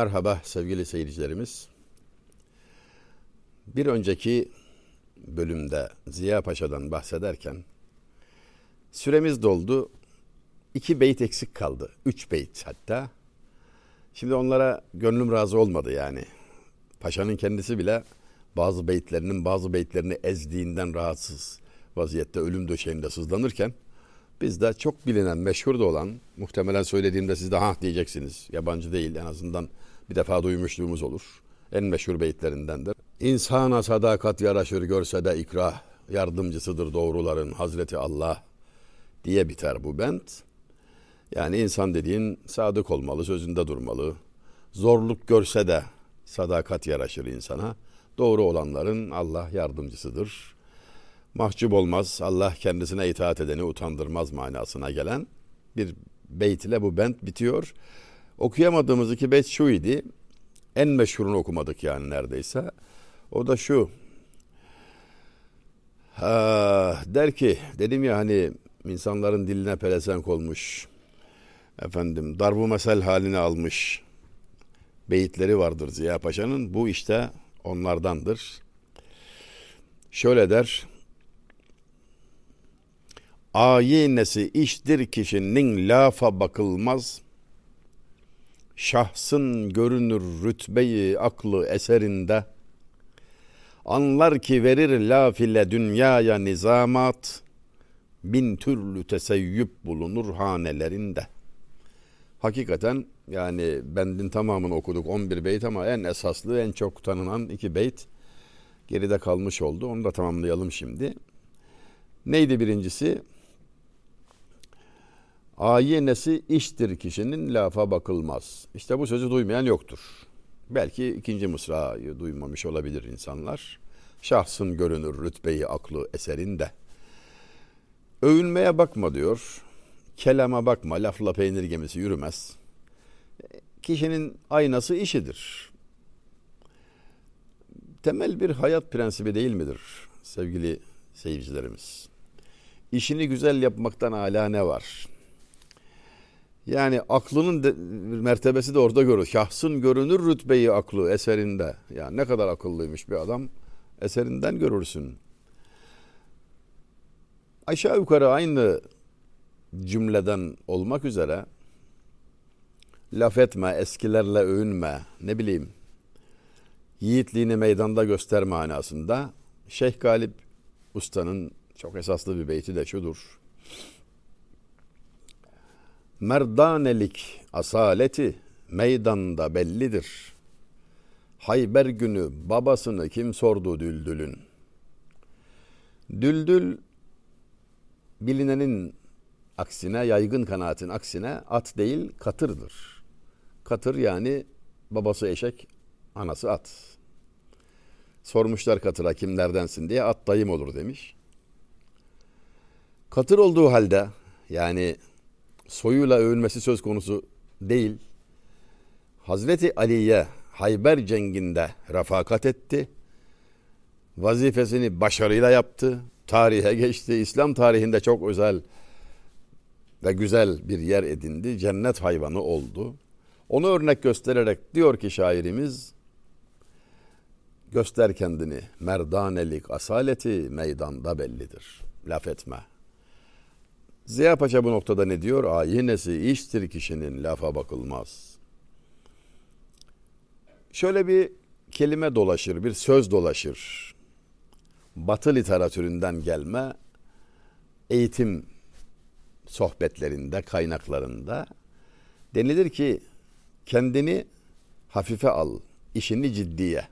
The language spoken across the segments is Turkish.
Merhaba sevgili seyircilerimiz. Bir önceki bölümde Ziya Paşa'dan bahsederken süremiz doldu. İki beyt eksik kaldı. Üç beyt hatta. Şimdi onlara gönlüm razı olmadı yani. Paşa'nın kendisi bile bazı beytlerinin bazı beytlerini ezdiğinden rahatsız vaziyette ölüm döşeğinde sızlanırken biz de çok bilinen, meşhur da olan, muhtemelen söylediğimde siz de ha diyeceksiniz. Yabancı değil en azından bir defa duymuşluğumuz olur. En meşhur beytlerindendir. İnsana sadakat yaraşır görse de ikrah, yardımcısıdır doğruların Hazreti Allah diye biter bu bent. Yani insan dediğin sadık olmalı, sözünde durmalı. Zorluk görse de sadakat yaraşır insana. Doğru olanların Allah yardımcısıdır mahcup olmaz. Allah kendisine itaat edeni utandırmaz manasına gelen bir beyt ile bu bent bitiyor. Okuyamadığımız iki beyt şu idi. En meşhurunu okumadık yani neredeyse. O da şu. Ha, der ki dedim ya hani insanların diline pelesenk olmuş. Efendim darbu mesel haline almış. Beyitleri vardır Ziya Paşa'nın. Bu işte onlardandır. Şöyle der. Ayinesi iştir kişinin lafa bakılmaz. Şahsın görünür rütbeyi aklı eserinde. Anlar ki verir laf ile dünyaya nizamat. Bin türlü teseyyüp bulunur hanelerinde. Hakikaten yani bendin tamamını okuduk 11 beyt ama en esaslı en çok tanınan iki beyt geride kalmış oldu. Onu da tamamlayalım şimdi. Neydi birincisi? Ayinesi iştir kişinin lafa bakılmaz. İşte bu sözü duymayan yoktur. Belki ikinci mısrayı duymamış olabilir insanlar. Şahsın görünür rütbeyi aklı eserinde. Övünmeye bakma diyor. Kelama bakma, lafla peynir gemisi yürümez. Kişinin aynası işidir. Temel bir hayat prensibi değil midir sevgili seyircilerimiz? İşini güzel yapmaktan ala ne var? Yani aklının de, mertebesi de orada görür. Şahsın görünür rütbeyi aklı eserinde. Yani ne kadar akıllıymış bir adam eserinden görürsün. Aşağı yukarı aynı cümleden olmak üzere laf etme, eskilerle övünme, ne bileyim yiğitliğini meydanda göster manasında Şeyh Galip Usta'nın çok esaslı bir beyti de şudur. Merdanelik asaleti meydanda bellidir. Hayber günü babasını kim sordu Düldül'ün? Düldül bilinenin aksine, yaygın kanaatin aksine at değil katırdır. Katır yani babası eşek, anası at. Sormuşlar katıra kimlerdensin diye at dayım olur demiş. Katır olduğu halde yani soyuyla övülmesi söz konusu değil. Hazreti Ali'ye Hayber cenginde refakat etti. Vazifesini başarıyla yaptı. Tarihe geçti. İslam tarihinde çok özel ve güzel bir yer edindi. Cennet hayvanı oldu. Onu örnek göstererek diyor ki şairimiz göster kendini merdanelik asaleti meydanda bellidir. Laf etme. Ziya Paşa bu noktada ne diyor? Ayinesi iştir kişinin lafa bakılmaz. Şöyle bir kelime dolaşır, bir söz dolaşır. Batı literatüründen gelme eğitim sohbetlerinde, kaynaklarında denilir ki kendini hafife al, işini ciddiye.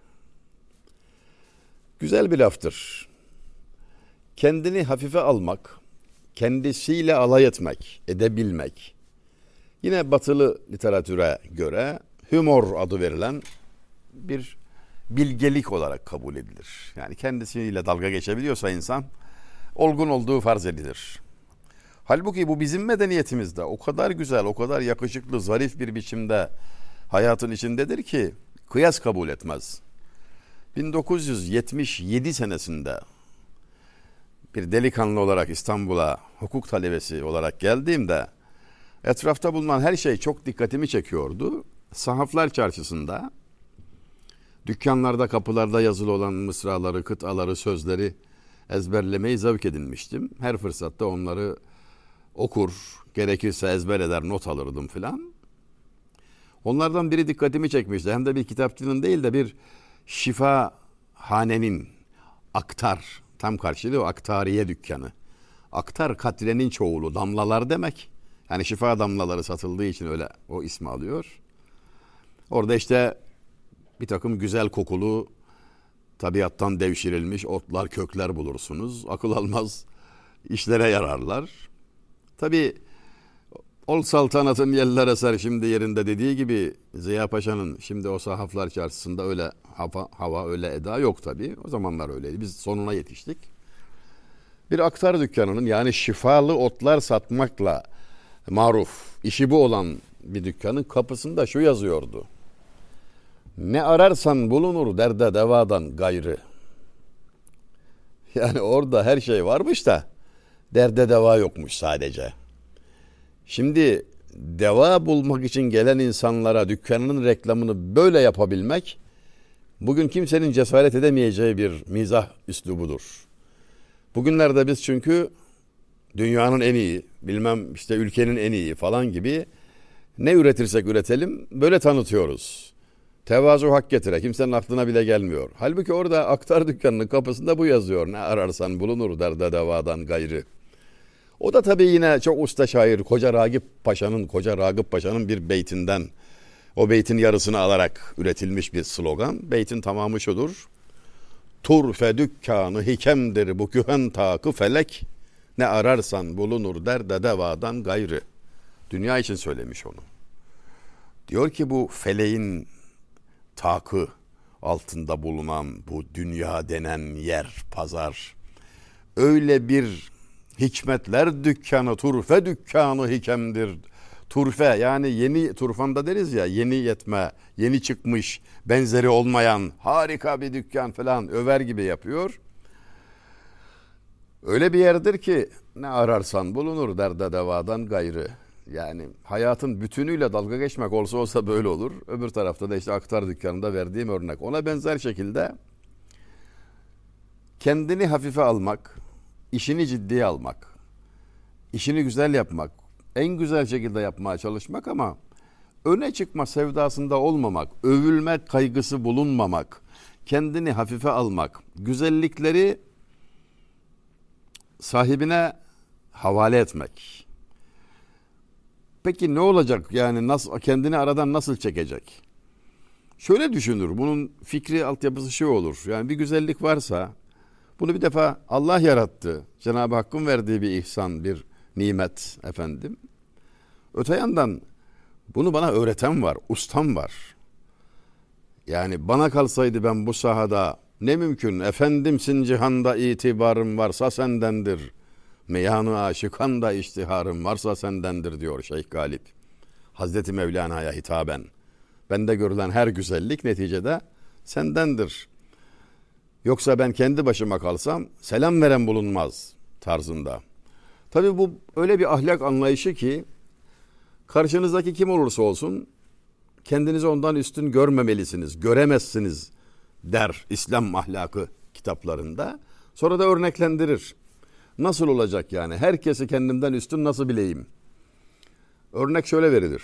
Güzel bir laftır. Kendini hafife almak, kendisiyle alay etmek, edebilmek. Yine batılı literatüre göre humor adı verilen bir bilgelik olarak kabul edilir. Yani kendisiyle dalga geçebiliyorsa insan olgun olduğu farz edilir. Halbuki bu bizim medeniyetimizde o kadar güzel, o kadar yakışıklı, zarif bir biçimde hayatın içindedir ki kıyas kabul etmez. 1977 senesinde bir delikanlı olarak İstanbul'a hukuk talebesi olarak geldiğimde etrafta bulunan her şey çok dikkatimi çekiyordu. Sahaflar Çarşısı'nda dükkanlarda kapılarda yazılı olan mısraları, kıtaları, sözleri ezberlemeyi zevk edinmiştim. Her fırsatta onları okur, gerekirse ezber eder, not alırdım filan. Onlardan biri dikkatimi çekmişti. Hem de bir kitapçının değil de bir şifa hanenin aktar, tam karşılığı aktariye dükkanı. Aktar katrenin çoğulu, damlalar demek. Yani şifa damlaları satıldığı için öyle o ismi alıyor. Orada işte bir takım güzel kokulu tabiattan devşirilmiş otlar, kökler bulursunuz. Akıl almaz işlere yararlar. Tabi ol saltanatın yeller eser şimdi yerinde dediği gibi Ziya Paşa'nın şimdi o sahaflar çarşısında öyle hava, hava öyle eda yok tabi. O zamanlar öyleydi. Biz sonuna yetiştik. Bir aktar dükkanının yani şifalı otlar satmakla maruf, işi bu olan bir dükkanın kapısında şu yazıyordu. Ne ararsan bulunur derde devadan gayrı. Yani orada her şey varmış da derde deva yokmuş sadece. Şimdi deva bulmak için gelen insanlara dükkanının reklamını böyle yapabilmek bugün kimsenin cesaret edemeyeceği bir mizah üslubudur. Bugünlerde biz çünkü dünyanın en iyi, bilmem işte ülkenin en iyi falan gibi ne üretirsek üretelim böyle tanıtıyoruz. Tevazu hak getire. Kimsenin aklına bile gelmiyor. Halbuki orada aktar dükkanının kapısında bu yazıyor. Ne ararsan bulunur derde devadan gayrı. O da tabii yine çok usta şair Koca Ragip Paşa'nın Koca Ragıp Paşa'nın bir beytinden o beytin yarısını alarak üretilmiş bir slogan. Beytin tamamı şudur. Turfe dükkanı hikemdir bu kühen takı felek. Ne ararsan bulunur derde devadan gayrı. Dünya için söylemiş onu. Diyor ki bu feleğin takı altında bulunan bu dünya denen yer, pazar öyle bir hikmetler dükkanı, turfe dükkanı hikemdir. Turfe yani yeni turfanda deriz ya yeni yetme, yeni çıkmış, benzeri olmayan harika bir dükkan falan över gibi yapıyor. Öyle bir yerdir ki ne ararsan bulunur derde devadan gayrı. Yani hayatın bütünüyle dalga geçmek olsa olsa böyle olur. Öbür tarafta da işte aktar dükkanında verdiğim örnek. Ona benzer şekilde kendini hafife almak, işini ciddiye almak, işini güzel yapmak, en güzel şekilde yapmaya çalışmak ama öne çıkma sevdasında olmamak, övülmek kaygısı bulunmamak, kendini hafife almak, güzellikleri sahibine havale etmek. Peki ne olacak yani nasıl kendini aradan nasıl çekecek? Şöyle düşünür. Bunun fikri altyapısı şey olur. Yani bir güzellik varsa bunu bir defa Allah yarattı. Cenab-ı Hakk'ın verdiği bir ihsan, bir nimet efendim. Öte yandan bunu bana öğreten var, ustam var. Yani bana kalsaydı ben bu sahada ne mümkün efendimsin cihanda itibarım varsa sendendir. Meyanı aşıkan da iştiharım varsa sendendir diyor Şeyh Galip. Hazreti Mevlana'ya hitaben. Bende görülen her güzellik neticede sendendir. Yoksa ben kendi başıma kalsam selam veren bulunmaz tarzında. Tabi bu öyle bir ahlak anlayışı ki karşınızdaki kim olursa olsun kendinizi ondan üstün görmemelisiniz, göremezsiniz der İslam ahlakı kitaplarında. Sonra da örneklendirir. Nasıl olacak yani? Herkesi kendimden üstün nasıl bileyim? Örnek şöyle verilir.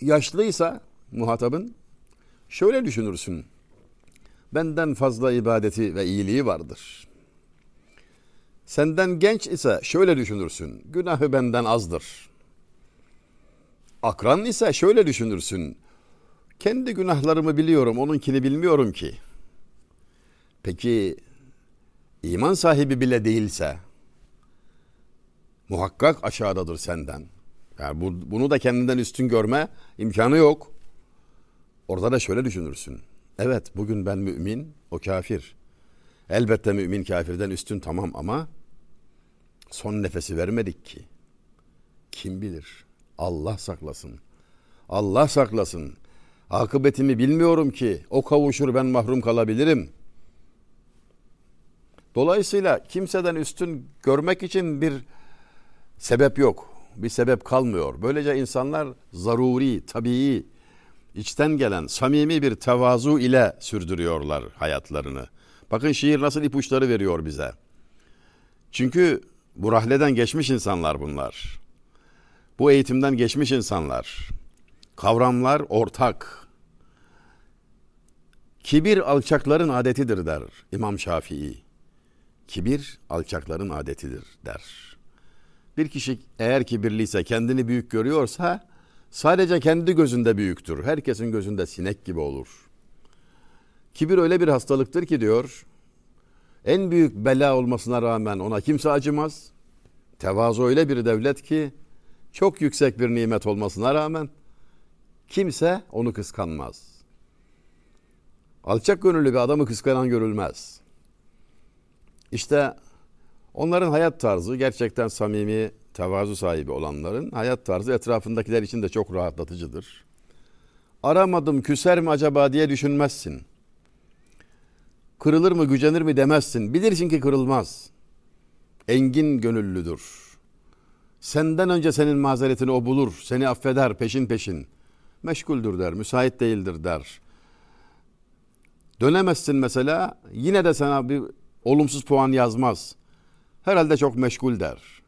Yaşlıysa muhatabın şöyle düşünürsün. Benden fazla ibadeti ve iyiliği vardır. Senden genç ise şöyle düşünürsün. Günahı benden azdır. Akran ise şöyle düşünürsün. Kendi günahlarımı biliyorum, onunkini bilmiyorum ki. Peki iman sahibi bile değilse muhakkak aşağıdadır senden. Yani bu, bunu da kendinden üstün görme imkanı yok. Orada da şöyle düşünürsün. Evet bugün ben mümin, o kafir. Elbette mümin kafirden üstün tamam ama son nefesi vermedik ki. Kim bilir? Allah saklasın. Allah saklasın. Akıbetimi bilmiyorum ki. O kavuşur ben mahrum kalabilirim. Dolayısıyla kimseden üstün görmek için bir sebep yok. bir sebep kalmıyor. Böylece insanlar zaruri, tabii, içten gelen samimi bir tevazu ile sürdürüyorlar hayatlarını. Bakın şiir nasıl ipuçları veriyor bize. Çünkü bu rahleden geçmiş insanlar bunlar. Bu eğitimden geçmiş insanlar. Kavramlar ortak. Kibir alçakların adetidir der İmam Şafii. Kibir alçakların adetidir der. Bir kişi eğer kibirliyse, kendini büyük görüyorsa sadece kendi gözünde büyüktür. Herkesin gözünde sinek gibi olur. Kibir öyle bir hastalıktır ki diyor, en büyük bela olmasına rağmen ona kimse acımaz. Tevazu öyle bir devlet ki çok yüksek bir nimet olmasına rağmen kimse onu kıskanmaz. Alçak gönüllü bir adamı kıskanan görülmez. İşte onların hayat tarzı gerçekten samimi, tevazu sahibi olanların hayat tarzı etrafındakiler için de çok rahatlatıcıdır. Aramadım küser mi acaba diye düşünmezsin. Kırılır mı gücenir mi demezsin. Bilirsin ki kırılmaz. Engin gönüllüdür. Senden önce senin mazeretini o bulur. Seni affeder peşin peşin. Meşguldür der, müsait değildir der. Dönemezsin mesela yine de sana bir olumsuz puan yazmaz. Herhalde çok meşgul der.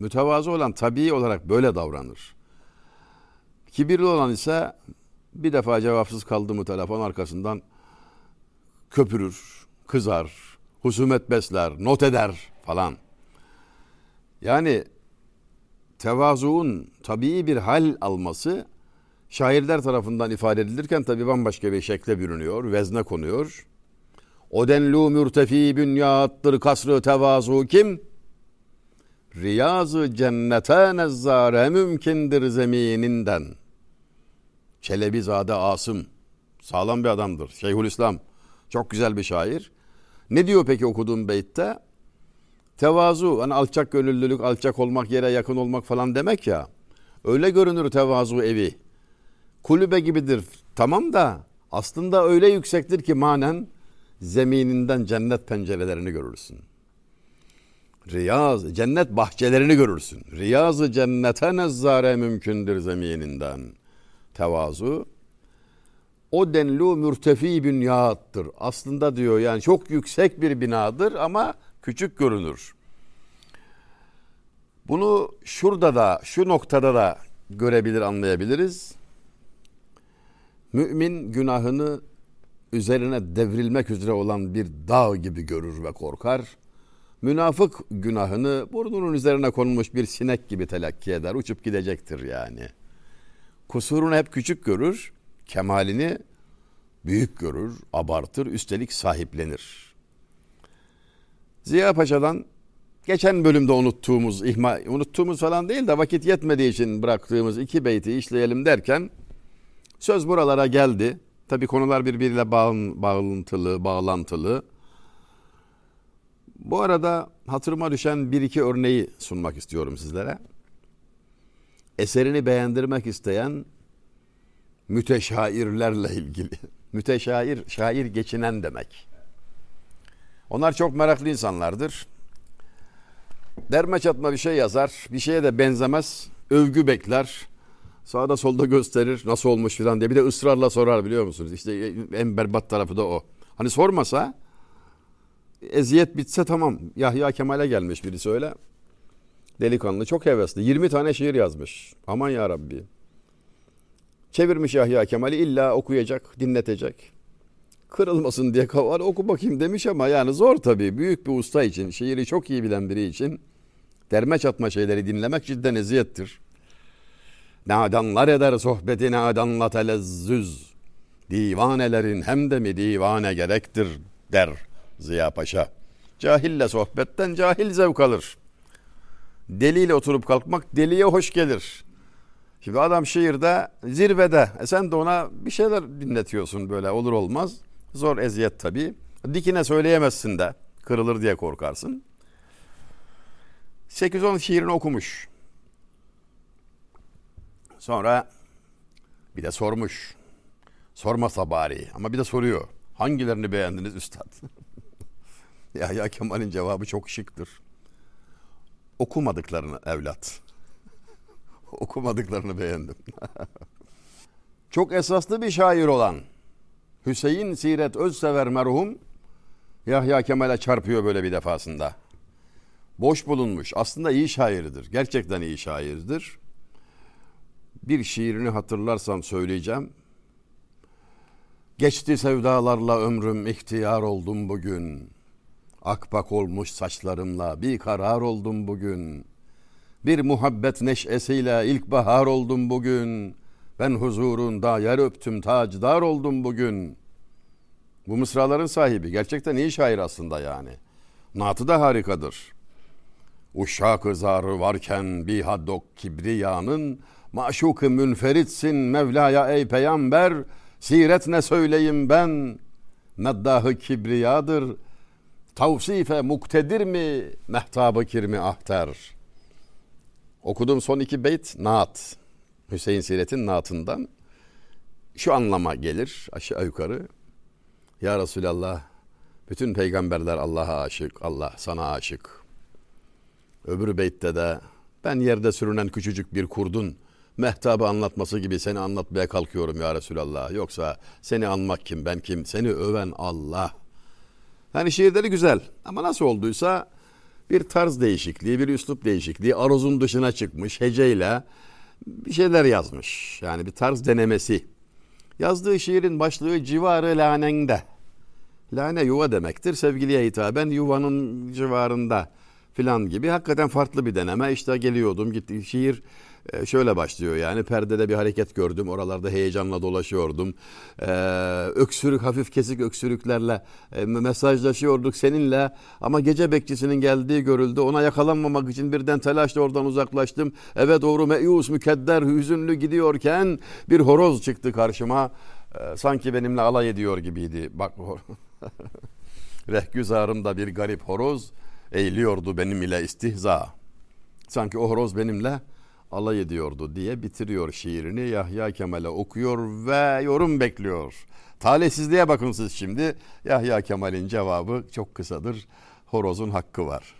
Mütevazı olan tabii olarak böyle davranır. Kibirli olan ise bir defa cevapsız kaldı mı telefon arkasından köpürür, kızar, husumet besler, not eder falan. Yani tevazuun tabii bir hal alması şairler tarafından ifade edilirken tabi bambaşka bir şekle bürünüyor, vezne konuyor. O denlu mürtefi bünyattır kasrı tevazu kim? Riyazı cennete nezzare mümkündür zemininden. Çelebizade Asım. Sağlam bir adamdır. Şeyhülislam. Çok güzel bir şair. Ne diyor peki okuduğum beytte? Tevazu, hani alçak gönüllülük, alçak olmak, yere yakın olmak falan demek ya. Öyle görünür tevazu evi. Kulübe gibidir. Tamam da aslında öyle yüksektir ki manen zemininden cennet pencerelerini görürsün. Riyaz, cennet bahçelerini görürsün. Riyazı cennete nezzare mümkündür zemininden. Tevazu o denlu mürtefi bünyattır. Aslında diyor yani çok yüksek bir binadır ama küçük görünür. Bunu şurada da şu noktada da görebilir anlayabiliriz. Mümin günahını üzerine devrilmek üzere olan bir dağ gibi görür ve korkar. Münafık günahını burnunun üzerine konmuş bir sinek gibi telakki eder. Uçup gidecektir yani. Kusurunu hep küçük görür, kemalini büyük görür, abartır, üstelik sahiplenir. Ziya Paşa'dan geçen bölümde unuttuğumuz, ihma, unuttuğumuz falan değil de vakit yetmediği için bıraktığımız iki beyti işleyelim derken söz buralara geldi. Tabi konular birbiriyle bağlantılı, bağlantılı. Bu arada hatırıma düşen bir iki örneği sunmak istiyorum sizlere. Eserini beğendirmek isteyen müteşairlerle ilgili. Müteşair, şair geçinen demek. Onlar çok meraklı insanlardır. Derme çatma bir şey yazar, bir şeye de benzemez, övgü bekler. Sağda solda gösterir nasıl olmuş filan diye. Bir de ısrarla sorar biliyor musunuz? İşte en berbat tarafı da o. Hani sormasa eziyet bitse tamam. Yahya Kemal'e gelmiş birisi öyle. Delikanlı çok hevesli. 20 tane şiir yazmış. Aman ya Rabbi. Çevirmiş Yahya Kemal'i illa okuyacak, dinletecek. Kırılmasın diye kavar oku bakayım demiş ama yani zor tabii. Büyük bir usta için, şiiri çok iyi bilen biri için derme çatma şeyleri dinlemek cidden eziyettir. Nadanlar eder sohbeti nadanla telezzüz. Divanelerin hem de mi divane gerektir der Ziya Paşa. Cahille sohbetten cahil zevk alır. Deliyle oturup kalkmak deliye hoş gelir. Şimdi adam şiirde zirvede. E sen de ona bir şeyler dinletiyorsun böyle olur olmaz. Zor eziyet tabii. Dikine söyleyemezsin de kırılır diye korkarsın. 8-10 şiirini okumuş. Sonra bir de sormuş. Sormasa bari ama bir de soruyor. Hangilerini beğendiniz üstad? Yahya Kemal'in cevabı çok şıktır. Okumadıklarını evlat. Okumadıklarını beğendim. Çok esaslı bir şair olan Hüseyin Siret Özsever merhum Yahya Kemal'e çarpıyor böyle bir defasında. Boş bulunmuş. Aslında iyi şairdir. Gerçekten iyi şairdir. Bir şiirini hatırlarsam söyleyeceğim. Geçti sevdalarla ömrüm ihtiyar oldum bugün. Akbak olmuş saçlarımla bir karar oldum bugün. Bir muhabbet neşesiyle ilkbahar oldum bugün. Ben huzurunda yer öptüm tacdar oldum bugün. Bu mısraların sahibi gerçekten iyi şair aslında yani. Natı da harikadır. Uşak zarı varken bir haddok kibriyanın maşuk münferitsin Mevla'ya ey peygamber siret ne söyleyeyim ben meddahı kibriyadır tavsife muktedir mi mehtabı kirmi ahter okuduğum son iki beyt naat. Hüseyin Siret'in naatından. Şu anlama gelir aşağı yukarı. Ya Resulallah bütün peygamberler Allah'a aşık Allah sana aşık. Öbür beytte de ben yerde sürünen küçücük bir kurdun mehtabı anlatması gibi seni anlatmaya kalkıyorum ya Resulallah. Yoksa seni anmak kim ben kim? Seni öven Allah. Yani şiirleri güzel ama nasıl olduysa bir tarz değişikliği bir üslup değişikliği aruzun dışına çıkmış heceyle bir şeyler yazmış. Yani bir tarz denemesi. Yazdığı şiirin başlığı civarı lanende. Lane yuva demektir. Sevgiliye hitaben yuvanın civarında filan gibi. Hakikaten farklı bir deneme. İşte geliyordum gitti şiir ee, şöyle başlıyor yani perdede bir hareket gördüm oralarda heyecanla dolaşıyordum. Ee, öksürük hafif kesik öksürüklerle e, mesajlaşıyorduk seninle. Ama gece bekçisinin geldiği görüldü. Ona yakalanmamak için birden telaşla oradan uzaklaştım. Eve doğru meyus mükedder hüzünlü gidiyorken bir horoz çıktı karşıma. Ee, sanki benimle alay ediyor gibiydi. Bak rehgüzarımda bir garip horoz. Eğiliyordu benim ile istihza. Sanki o horoz benimle alay ediyordu diye bitiriyor şiirini. Yahya Kemal'e okuyor ve yorum bekliyor. Talihsizliğe bakın siz şimdi. Yahya Kemal'in cevabı çok kısadır. Horozun hakkı var.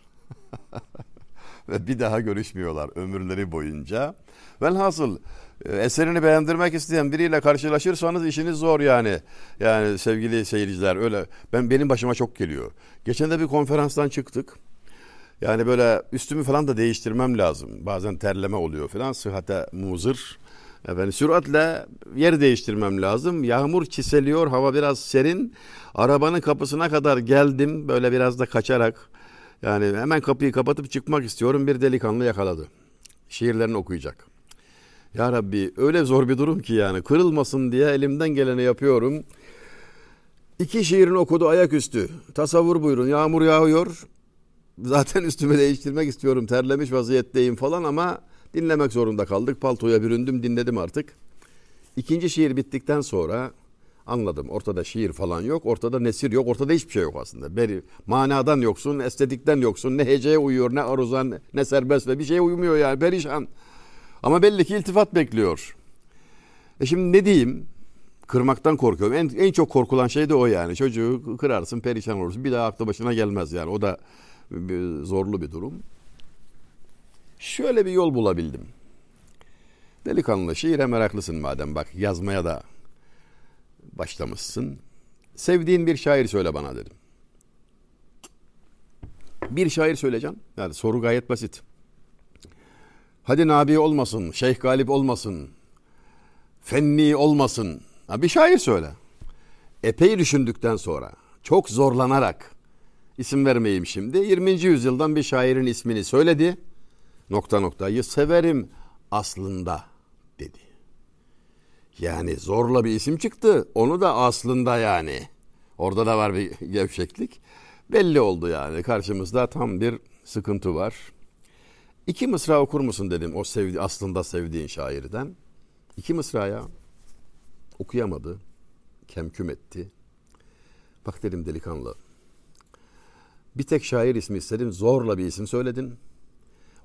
ve bir daha görüşmüyorlar ömürleri boyunca. Velhasıl e, eserini beğendirmek isteyen biriyle karşılaşırsanız işiniz zor yani. Yani sevgili seyirciler öyle ben benim başıma çok geliyor. Geçen de bir konferanstan çıktık. Yani böyle üstümü falan da değiştirmem lazım. Bazen terleme oluyor falan. Sıhhate muzır. Efendim süratle yer değiştirmem lazım. Yağmur çiseliyor, hava biraz serin. Arabanın kapısına kadar geldim böyle biraz da kaçarak. Yani hemen kapıyı kapatıp çıkmak istiyorum. Bir delikanlı yakaladı. Şiirlerini okuyacak. Ya Rabbi öyle zor bir durum ki yani kırılmasın diye elimden geleni yapıyorum. İki şiirini okudu ayaküstü. Tasavvur buyurun. Yağmur yağıyor. Zaten üstümü değiştirmek istiyorum. Terlemiş vaziyetteyim falan ama dinlemek zorunda kaldık. Paltoya büründüm dinledim artık. İkinci şiir bittikten sonra anladım. Ortada şiir falan yok. Ortada nesir yok. Ortada hiçbir şey yok aslında. Beri, manadan yoksun, estetikten yoksun. Ne heceye uyuyor, ne aruzan, ne serbest ve bir şeye uymuyor yani. Perişan. Ama belli ki iltifat bekliyor. E şimdi ne diyeyim? Kırmaktan korkuyorum. En, en çok korkulan şey de o yani. Çocuğu kırarsın, perişan olursun. Bir daha aklı başına gelmez yani. O da bir, zorlu bir durum. Şöyle bir yol bulabildim. Delikanlı şiire meraklısın madem bak yazmaya da başlamışsın. Sevdiğin bir şair söyle bana dedim. Bir şair söyleyeceğim. Yani soru gayet basit. Hadi Nabi olmasın, Şeyh Galip olmasın, Fenni olmasın. Ha, bir şair söyle. Epey düşündükten sonra, çok zorlanarak, isim vermeyeyim şimdi. 20. yüzyıldan bir şairin ismini söyledi. Nokta noktayı severim aslında dedi. Yani zorla bir isim çıktı. Onu da aslında yani. Orada da var bir gevşeklik. Belli oldu yani. Karşımızda tam bir sıkıntı var. İki mısra okur musun dedim o sevdi aslında sevdiğin şairden. İki mısra ya. Okuyamadı. Kemküm etti. Bak dedim delikanlı. Bir tek şair ismi istedim. Zorla bir isim söyledin.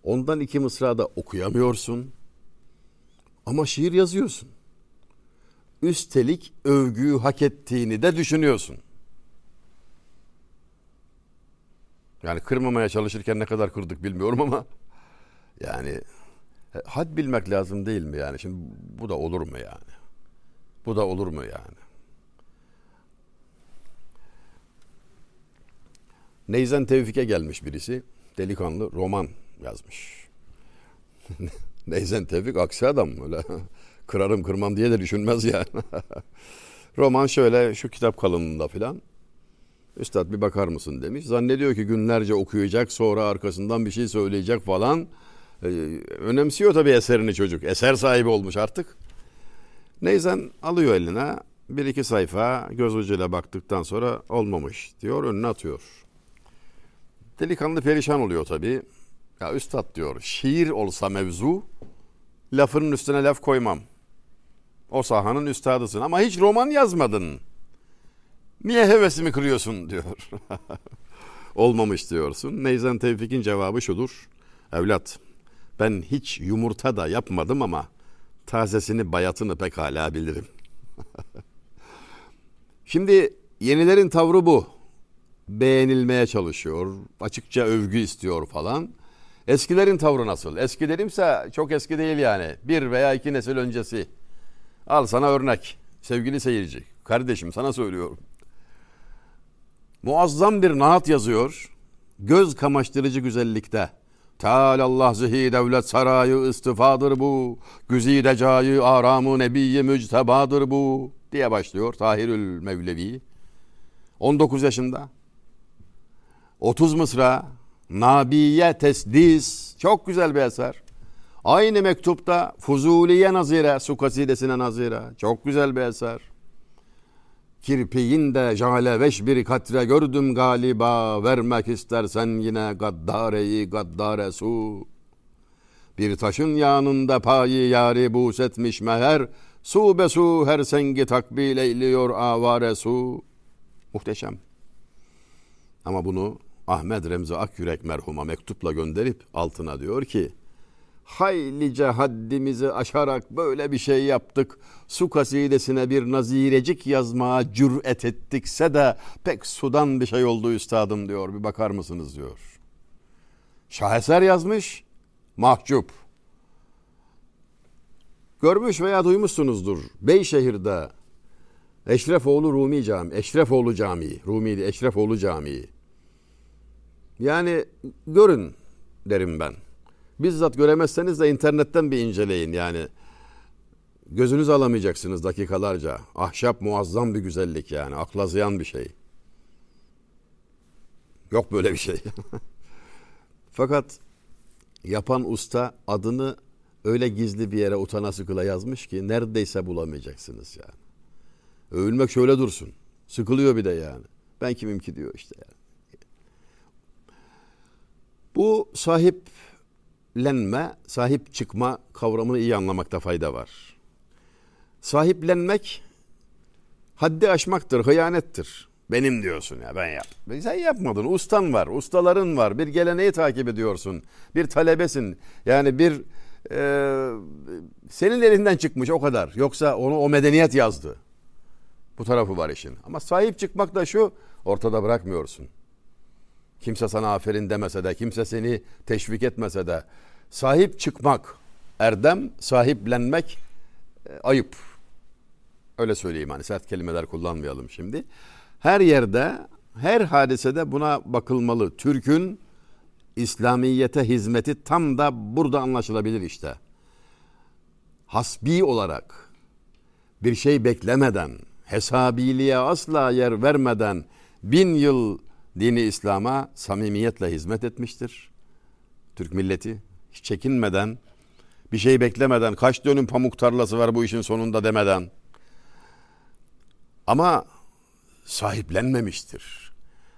Ondan iki mısra da okuyamıyorsun. Ama şiir yazıyorsun. Üstelik övgüyü hak ettiğini de düşünüyorsun. Yani kırmamaya çalışırken ne kadar kırdık bilmiyorum ama yani Had bilmek lazım değil mi yani? Şimdi bu da olur mu yani? Bu da olur mu yani? Neyzen Tevfik'e gelmiş birisi. Delikanlı roman yazmış. Neyzen Tevfik aksi adam öyle kırarım kırmam diye de düşünmez yani. roman şöyle şu kitap kalınlığında filan. Üstad bir bakar mısın demiş. Zannediyor ki günlerce okuyacak sonra arkasından bir şey söyleyecek falan. Ee, önemsiyor tabii eserini çocuk. Eser sahibi olmuş artık. Neyzen alıyor eline bir iki sayfa göz ucuyla baktıktan sonra olmamış diyor önüne atıyor. Delikanlı perişan oluyor tabii. Ya üstad diyor şiir olsa mevzu lafının üstüne laf koymam. O sahanın üstadısın ama hiç roman yazmadın. Niye hevesimi kırıyorsun diyor. Olmamış diyorsun. Neyzen Tevfik'in cevabı şudur. Evlat ben hiç yumurta da yapmadım ama tazesini bayatını pekala bilirim. Şimdi yenilerin tavrı bu. Beğenilmeye çalışıyor, açıkça övgü istiyor falan. Eskilerin tavrı nasıl? Eskilerimse çok eski değil yani. Bir veya iki nesil öncesi. Al sana örnek. Sevgili seyirci, kardeşim sana söylüyorum. Muazzam bir naat yazıyor. Göz kamaştırıcı güzellikte. Allah zihi devlet sarayı istifadır bu. Güzide cayı aramı nebiyyi müctebadır bu. Diye başlıyor Tahirül Mevlevi. 19 yaşında. 30 mısra. Nabiye tesdis. Çok güzel bir eser. Aynı mektupta Fuzuliye nazire, su kasidesine nazire. Çok güzel bir eser. Kirpiğinde jale veş bir katre gördüm galiba vermek istersen yine gaddareyi gaddare su. Bir taşın yanında payı yari bus etmiş meher su be su her sengi takbil eyliyor avare su. Muhteşem. Ama bunu Ahmet Remzi Akyürek merhuma mektupla gönderip altına diyor ki haylice haddimizi aşarak böyle bir şey yaptık. Su kasidesine bir nazirecik yazmaya cüret ettikse de pek sudan bir şey oldu üstadım diyor. Bir bakar mısınız diyor. Şaheser yazmış, mahcup. Görmüş veya duymuşsunuzdur. Beyşehir'de Eşrefoğlu Rumi Camii, Eşrefoğlu Camii, Rumi Eşrefoğlu Camii. Yani görün derim ben. Bizzat göremezseniz de internetten bir inceleyin yani. Gözünüz alamayacaksınız dakikalarca. Ahşap muazzam bir güzellik yani. Akla ziyan bir şey. Yok böyle bir şey. Fakat yapan usta adını öyle gizli bir yere utana sıkıla yazmış ki neredeyse bulamayacaksınız yani. Övülmek şöyle dursun. Sıkılıyor bir de yani. Ben kimim ki diyor işte yani. Bu sahip sahiplenme, sahip çıkma kavramını iyi anlamakta fayda var. Sahiplenmek haddi aşmaktır, hıyanettir. Benim diyorsun ya ben yap. Sen yapmadın. Ustan var, ustaların var. Bir geleneği takip ediyorsun. Bir talebesin. Yani bir e, senin elinden çıkmış o kadar. Yoksa onu o medeniyet yazdı. Bu tarafı var işin. Ama sahip çıkmak da şu ortada bırakmıyorsun. Kimse sana aferin demese de, kimse seni teşvik etmese de sahip çıkmak erdem, sahiplenmek e, ayıp. Öyle söyleyeyim hani sert kelimeler kullanmayalım şimdi. Her yerde, her hadisede buna bakılmalı. Türk'ün İslamiyete hizmeti tam da burada anlaşılabilir işte. Hasbi olarak bir şey beklemeden, hesabiliğe asla yer vermeden bin yıl dini İslam'a samimiyetle hizmet etmiştir. Türk milleti hiç çekinmeden, bir şey beklemeden, kaç dönüm pamuk tarlası var bu işin sonunda demeden. Ama sahiplenmemiştir.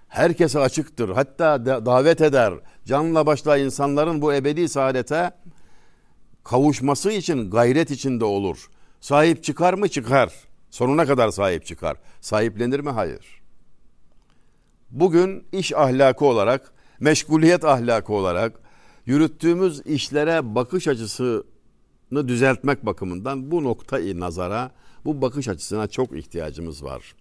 Herkese açıktır. Hatta davet eder. Canla başla insanların bu ebedi saadete kavuşması için gayret içinde olur. Sahip çıkar mı? Çıkar. Sonuna kadar sahip çıkar. Sahiplenir mi? Hayır bugün iş ahlakı olarak, meşguliyet ahlakı olarak yürüttüğümüz işlere bakış açısını düzeltmek bakımından bu noktayı nazara, bu bakış açısına çok ihtiyacımız var.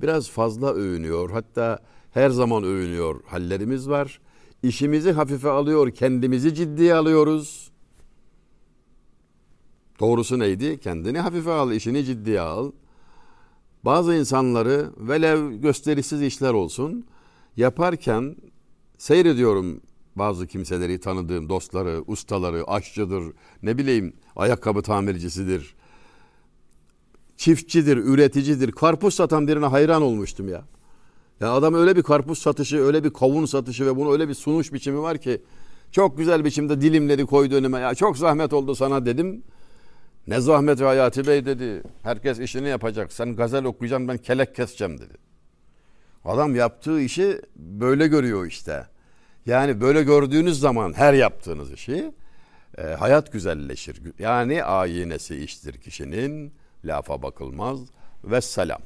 Biraz fazla övünüyor, hatta her zaman övünüyor hallerimiz var. İşimizi hafife alıyor, kendimizi ciddiye alıyoruz. Doğrusu neydi? Kendini hafife al, işini ciddiye al. Bazı insanları velev gösterişsiz işler olsun yaparken seyrediyorum bazı kimseleri tanıdığım dostları, ustaları, aşçıdır, ne bileyim ayakkabı tamircisidir, çiftçidir, üreticidir. Karpuz satan birine hayran olmuştum ya. Ya adam öyle bir karpuz satışı, öyle bir kavun satışı ve bunu öyle bir sunuş biçimi var ki çok güzel biçimde dilimleri koydu önüme. Ya çok zahmet oldu sana dedim. Ne zahmet Hayati Bey dedi. Herkes işini yapacak. Sen gazel okuyacaksın ben kelek keseceğim dedi. Adam yaptığı işi böyle görüyor işte. Yani böyle gördüğünüz zaman her yaptığınız işi e, hayat güzelleşir. Yani ayinesi iştir kişinin lafa bakılmaz ve selam.